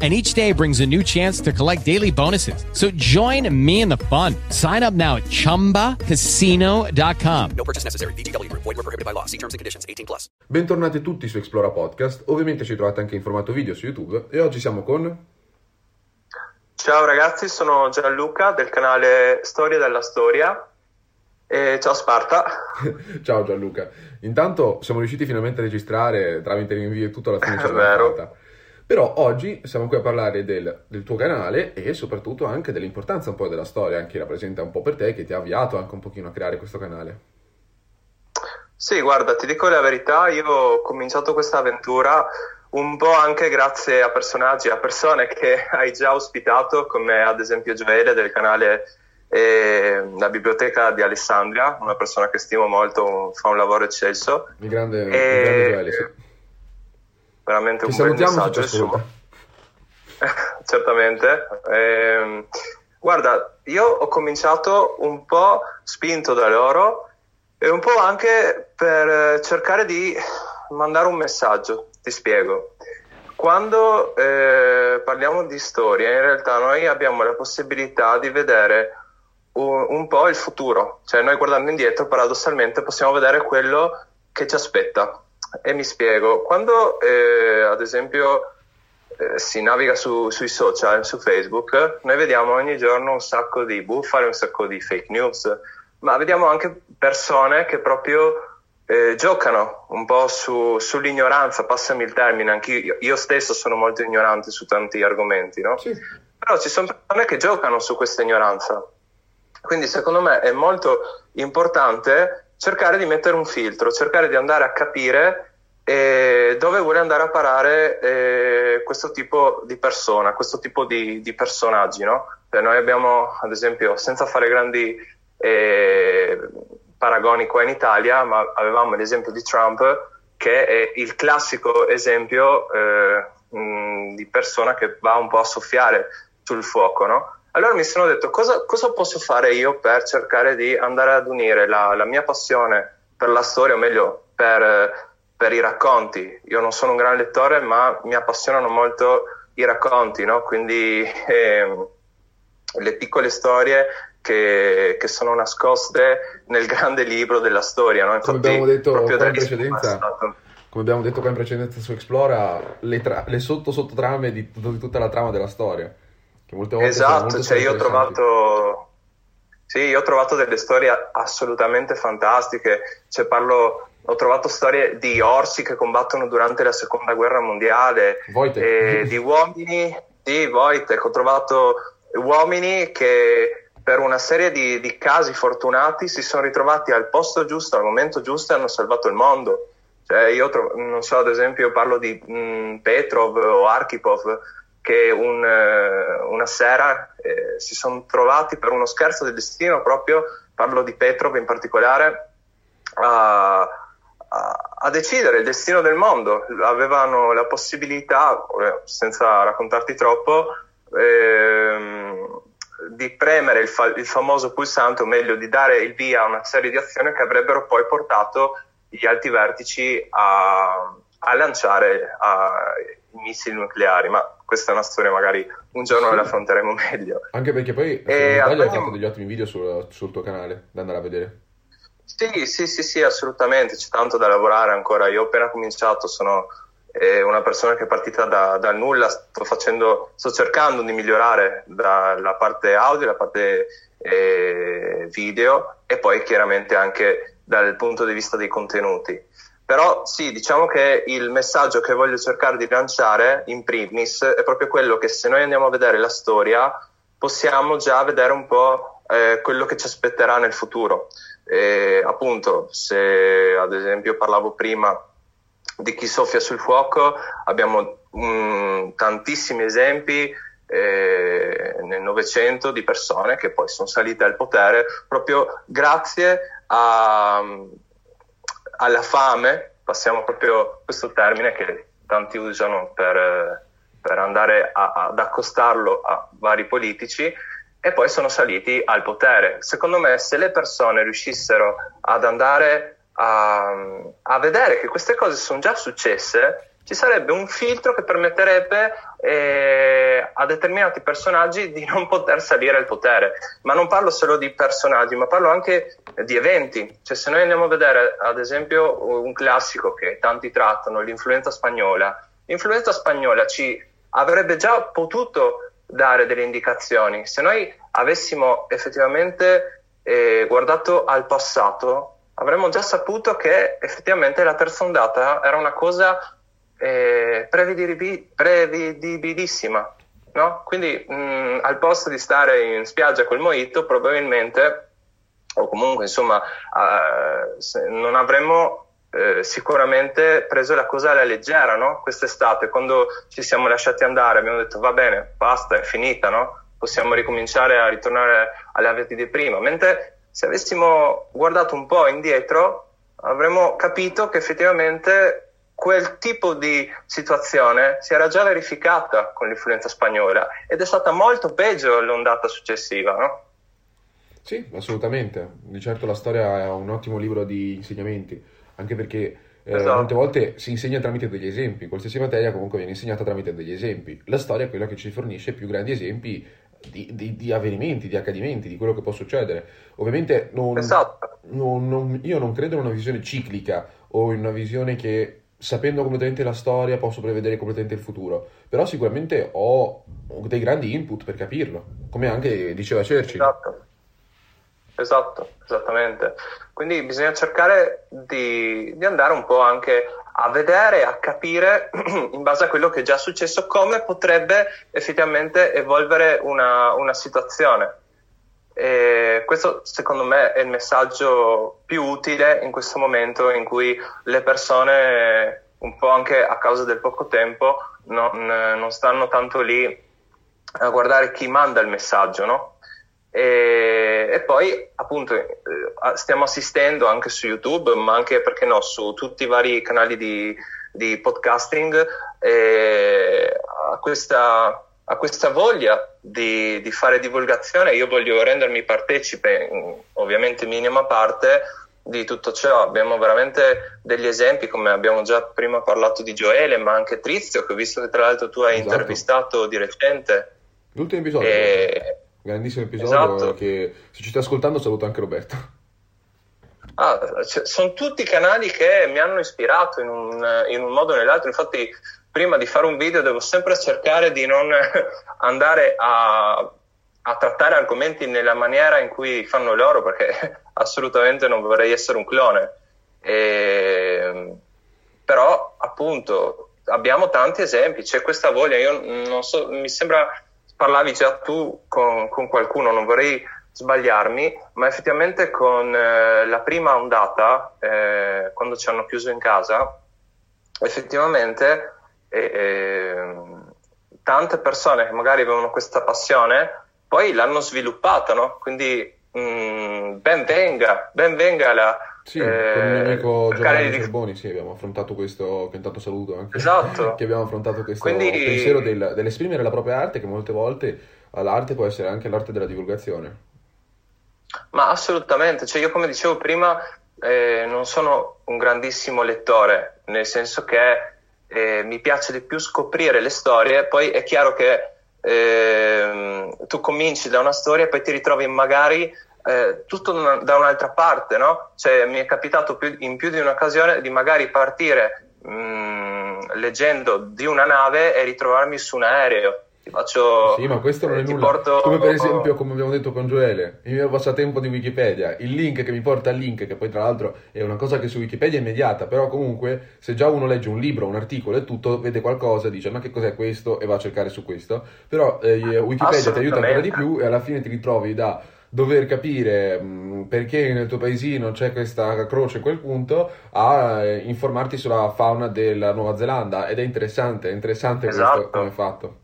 and each day brings a new chance to collect daily bonuses. So join me in the fun. Sign up now at ChumbaCasino.com. No purchase necessary. BGW. Void were prohibited by law. See terms and conditions. 18 plus. Bentornati tutti su Explora Podcast. Ovviamente ci trovate anche in formato video su YouTube e oggi siamo con... Ciao ragazzi, sono Gianluca del canale Storia della Storia e ciao Sparta. Ciao Gianluca. Intanto siamo riusciti finalmente a registrare tramite l'invio e tutto alla fine vero. fatta. Però oggi siamo qui a parlare del, del tuo canale e soprattutto anche dell'importanza un po' della storia, anche rappresenta un po' per te che ti ha avviato anche un pochino a creare questo canale. Sì, guarda, ti dico la verità, io ho cominciato questa avventura un po' anche grazie a personaggi, a persone che hai già ospitato, come ad esempio Gioele del canale eh, La Biblioteca di Alessandria, una persona che stimo molto, fa un lavoro eccelso. Il grande, il E- grande Gioele, sì. Veramente Ti un bel messaggio, insomma. Certamente. Ehm, guarda, io ho cominciato un po' spinto da loro e un po' anche per eh, cercare di mandare un messaggio. Ti spiego. Quando eh, parliamo di storia, in realtà noi abbiamo la possibilità di vedere un, un po' il futuro, cioè noi guardando indietro paradossalmente possiamo vedere quello che ci aspetta. E mi spiego, quando eh, ad esempio eh, si naviga su- sui social, su Facebook, noi vediamo ogni giorno un sacco di bufale, un sacco di fake news, ma vediamo anche persone che proprio eh, giocano un po' su- sull'ignoranza, passami il termine, anche io, io stesso sono molto ignorante su tanti argomenti, no? Sì. Però ci sono persone che giocano su questa ignoranza. Quindi secondo me è molto importante cercare di mettere un filtro, cercare di andare a capire eh, dove vuole andare a parare eh, questo tipo di persona, questo tipo di, di personaggi, no? Cioè, noi abbiamo, ad esempio, senza fare grandi eh, paragoni qua in Italia, ma avevamo l'esempio di Trump, che è il classico esempio eh, mh, di persona che va un po' a soffiare sul fuoco, no? Allora mi sono detto cosa, cosa posso fare io per cercare di andare ad unire la, la mia passione per la storia, o meglio per, per i racconti. Io non sono un gran lettore, ma mi appassionano molto i racconti, no? Quindi ehm, le piccole storie che, che sono nascoste nel grande libro della storia, no? Come Infatti, abbiamo detto proprio qua in precedenza, passato. come abbiamo detto qua in precedenza su Explora, le, tra- le sotto sottotrame di, di tutta la trama della storia, che molte volte Esatto, cioè io ho trovato, sì, io ho trovato delle storie assolutamente fantastiche. Cioè, parlo, ho trovato storie di orsi che combattono durante la seconda guerra mondiale, e di uomini, sì, Wojtek, ho trovato uomini che per una serie di, di casi fortunati si sono ritrovati al posto giusto, al momento giusto e hanno salvato il mondo. Cioè, io tro- non so, ad esempio, parlo di mh, Petrov o Arkhipov, che un, eh, una sera eh, si sono trovati per uno scherzo del destino, proprio, parlo di Petrov in particolare, a, a- a decidere il destino del mondo. Avevano la possibilità, eh, senza raccontarti troppo, ehm, di premere il, fa- il famoso pulsante, o meglio di dare il via a una serie di azioni che avrebbero poi portato gli alti vertici a, a lanciare a- missili nucleari. Ma questa è una storia, magari un giorno Sì. la affronteremo meglio. Anche perché poi, E non sbaglio, hai abbiamo- fatto degli ottimi video sul, sul tuo canale da andare a vedere. Sì, sì, sì, sì, assolutamente, c'è tanto da lavorare ancora. Io ho appena cominciato, sono eh, una persona che è partita da- dal nulla, sto facendo, sto cercando di migliorare dalla parte audio, la parte eh, video e poi chiaramente anche dal punto di vista dei contenuti. Però sì, diciamo che il messaggio che voglio cercare di lanciare in primis è proprio quello che se noi andiamo a vedere la storia possiamo già vedere un po' eh, quello che ci aspetterà nel futuro. E, appunto, se ad esempio parlavo prima di chi soffia sul fuoco, abbiamo mm, tantissimi esempi eh, nel Novecento di persone che poi sono salite al potere proprio grazie a, alla fame, passiamo proprio questo termine che tanti usano per, per andare a, ad accostarlo a vari politici, e poi sono saliti al potere. Secondo me se le persone riuscissero ad andare a, a vedere che queste cose sono già successe, ci sarebbe un filtro che permetterebbe eh, a determinati personaggi di non poter salire al potere. Ma non parlo solo di personaggi, ma parlo anche di eventi. Cioè, se noi andiamo a vedere, ad esempio, un classico che tanti trattano, l'influenza spagnola, l'influenza spagnola ci avrebbe già potuto dare delle indicazioni. Se noi avessimo effettivamente eh, guardato al passato, avremmo già saputo che effettivamente la terza ondata era una cosa eh, prevedibil- prevedibilissima. No? Quindi mh, al posto di stare in spiaggia col mojito, probabilmente, o comunque insomma, uh, non avremmo eh, sicuramente preso la cosa alla leggera, no? Quest'estate, quando ci siamo lasciati andare, abbiamo detto va bene, basta, è finita, no? Possiamo ricominciare a ritornare alle abiti di prima. Mentre se avessimo guardato un po' indietro, avremmo capito che effettivamente quel tipo di situazione si era già verificata con l'influenza spagnola ed è stata molto peggio l'ondata successiva, no? Sì, assolutamente. Di certo la storia è un ottimo libro di insegnamenti, anche perché eh, esatto. molte volte si insegna tramite degli esempi, qualsiasi materia comunque viene insegnata tramite degli esempi. La storia è quella che ci fornisce più grandi esempi di, di, di avvenimenti, di accadimenti, di quello che può succedere. Ovviamente non, esatto. non, non, io non credo in una visione ciclica o in una visione che sapendo completamente la storia posso prevedere completamente il futuro, però sicuramente ho dei grandi input per capirlo, come anche diceva Churchill. Esatto. Esatto, esattamente. Quindi bisogna cercare di, di, andare un po' anche a vedere, a capire in base a quello che è già successo come potrebbe effettivamente evolvere una, una situazione. E questo secondo me è il messaggio più utile in questo momento in cui le persone, un po' anche a causa del poco tempo, non, non stanno tanto lì a guardare chi manda il messaggio, no? E, e, poi appunto eh, stiamo assistendo anche su YouTube, ma anche perché no, su tutti i vari canali di, di podcasting eh, a questa a questa voglia di, di, fare divulgazione, io voglio rendermi partecipe, ovviamente minima parte, di tutto ciò. Abbiamo veramente degli esempi, come abbiamo già prima parlato di Gioele, ma anche Trizio, che ho visto che tra l'altro tu hai esatto. intervistato di recente. L'ultimo episodio. E... Grandissimo episodio esatto. che se ci stai ascoltando saluto anche Roberto. Ah, cioè, sono tutti canali che mi hanno ispirato in un, in un modo o nell'altro, infatti prima di fare un video devo sempre cercare di non andare a, a trattare argomenti nella maniera in cui fanno loro perché assolutamente non vorrei essere un clone. E, però appunto abbiamo tanti esempi, c'è questa voglia, io non so, mi sembra parlavi già tu con, con qualcuno, non vorrei sbagliarmi, ma effettivamente con eh, la prima ondata, eh, quando ci hanno chiuso in casa, effettivamente e, e, tante persone che magari avevano questa passione poi l'hanno sviluppata, no? Quindi mh, mm, ben venga, ben venga la... Sì, eh, con il mio amico Giovanni di... Sì, abbiamo affrontato questo, che intanto saluto anche, esatto. che abbiamo affrontato questo Quindi... pensiero del, dell'esprimere la propria arte che molte volte l'arte può essere anche l'arte della divulgazione. Ma assolutamente, cioè io come dicevo prima eh, non sono un grandissimo lettore, nel senso che mi piace di più scoprire le storie, poi è chiaro che eh, tu cominci da una storia e poi ti ritrovi magari eh, tutto una, da un'altra parte, no? Cioè mi è capitato più, in più di un'occasione di magari partire mh, mm, leggendo di una nave e ritrovarmi su un aereo ti faccio... Sì, ma questo non è nulla. Porto... Come per esempio, come abbiamo detto con Gioele, il mio passatempo di Wikipedia, il link che mi porta al link, che poi tra l'altro è una cosa che su Wikipedia è immediata, però comunque se già uno legge un libro, un articolo e tutto, vede qualcosa, dice ma che cos'è questo e va a cercare su questo, però eh, Wikipedia ti aiuta ancora di più e alla fine ti ritrovi da dover capire mm, perché nel tuo paesino c'è questa croce in quel punto a eh, informarti sulla fauna della Nuova Zelanda ed è interessante, è interessante esatto. questo come fatto.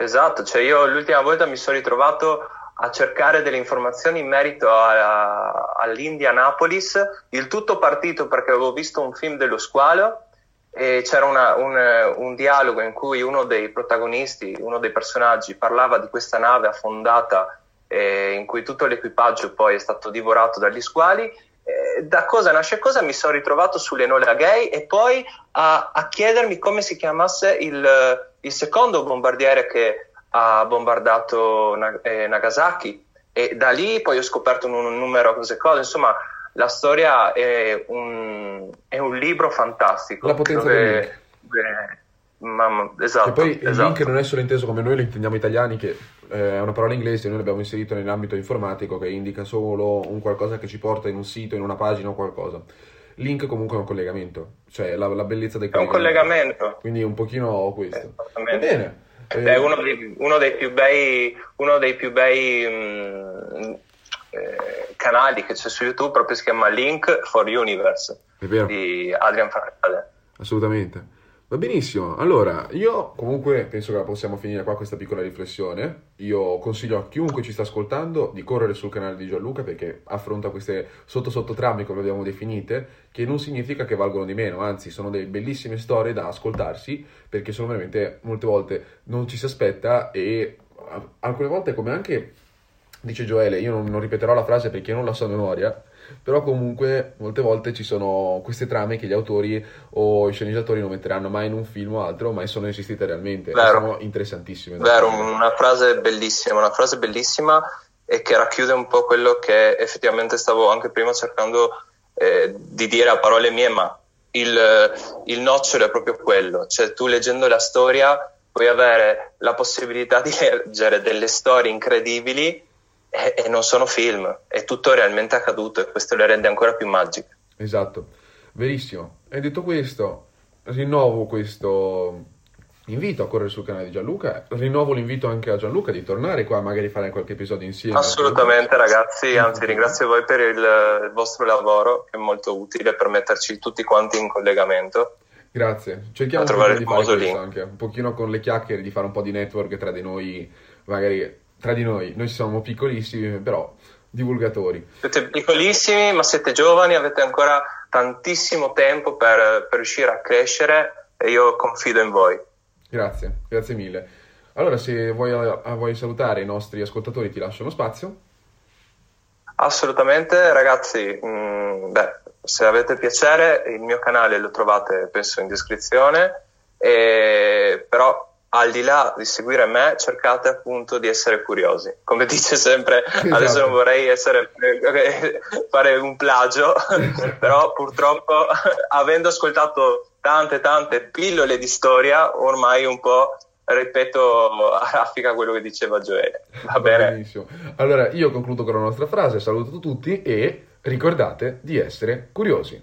Esatto, cioè io l'ultima volta mi sono ritrovato a cercare delle informazioni in merito a, a, all'Indianapolis. Il tutto partito perché avevo visto un film dello squalo e c'era una, un, un, dialogo in cui uno dei protagonisti, uno dei personaggi, parlava di questa nave affondata eh, in cui tutto l'equipaggio poi è stato divorato dagli squali. Eh, da cosa nasce cosa mi sono ritrovato sull'Enola Gay e poi a, a chiedermi come si chiamasse il, il secondo bombardiere che ha bombardato eh, Nagasaki e da lì poi ho scoperto un, un numero cose cose, insomma la storia è un, è un libro fantastico. La potenza dove, del link. Mamma, esatto, e poi esatto. il link non è solo inteso come noi lo intendiamo italiani, che eh, è una parola inglese, noi l'abbiamo inserito nell'ambito informatico che indica solo un qualcosa che ci porta in un sito, in una pagina o qualcosa. Link comunque è un collegamento, cioè la, la bellezza del collegamento. È un collegamento. Quindi un pochino questo. Va bene. È uno dei, uno dei, più bei, uno dei più bei mh, eh, canali che c'è su YouTube, proprio si chiama Link for Universe di Adrian Farrell. Assolutamente. Va benissimo, allora io comunque penso che la possiamo finire qua questa piccola riflessione. Io consiglio a chiunque ci sta ascoltando di correre sul canale di Gianluca perché affronta queste sotto sotto trame come abbiamo definite, che non significa che valgono di meno, anzi sono delle bellissime storie da ascoltarsi perché sono veramente molte volte non ci si aspetta e alcune volte come anche dice Gioele, io non, non ripeterò la frase perché non la so a memoria, però comunque molte volte ci sono queste trame che gli autori o i sceneggiatori non metteranno mai in un film o altro, ma sono esistite realmente, Vero. sono interessantissime. Vero, una frase bellissima, una frase bellissima e che racchiude un po' quello che effettivamente stavo anche prima cercando eh, di dire a parole mie, ma il, il nocciolo è proprio quello, cioè tu leggendo la storia puoi avere la possibilità di leggere delle storie incredibili e, e, non sono film, è tutto realmente accaduto e questo le rende ancora più magiche. Esatto, verissimo. E detto questo, rinnovo questo invito a correre sul canale di Gianluca, rinnovo l'invito anche a Gianluca di tornare qua, magari fare qualche episodio insieme. Assolutamente ragazzi, anzi ringrazio voi per il, il vostro lavoro che è molto utile per metterci tutti quanti in collegamento. Grazie, cerchiamo di fare questo link. anche, un pochino con le chiacchiere, di fare un po' di network tra di noi, magari tra di noi, noi siamo piccolissimi, però divulgatori. Siete piccolissimi, ma siete giovani, avete ancora tantissimo tempo per, per riuscire a crescere e io confido in voi. Grazie, grazie mille. Allora, se vuoi, vuoi salutare i nostri ascoltatori, ti lascio uno spazio. Assolutamente, ragazzi. Mh, mm, beh, se avete piacere, il mio canale lo trovate, penso, in descrizione. E, però al di là di seguire me, cercate appunto di essere curiosi. Come dice sempre, esatto. adesso non vorrei essere, fare un plagio, però purtroppo avendo ascoltato tante tante pillole di storia, ormai un po' ripeto a raffica quello che diceva Gioele. Va, Va bene? Benissimo. Allora io concludo con la nostra frase, saluto tutti e ricordate di essere curiosi.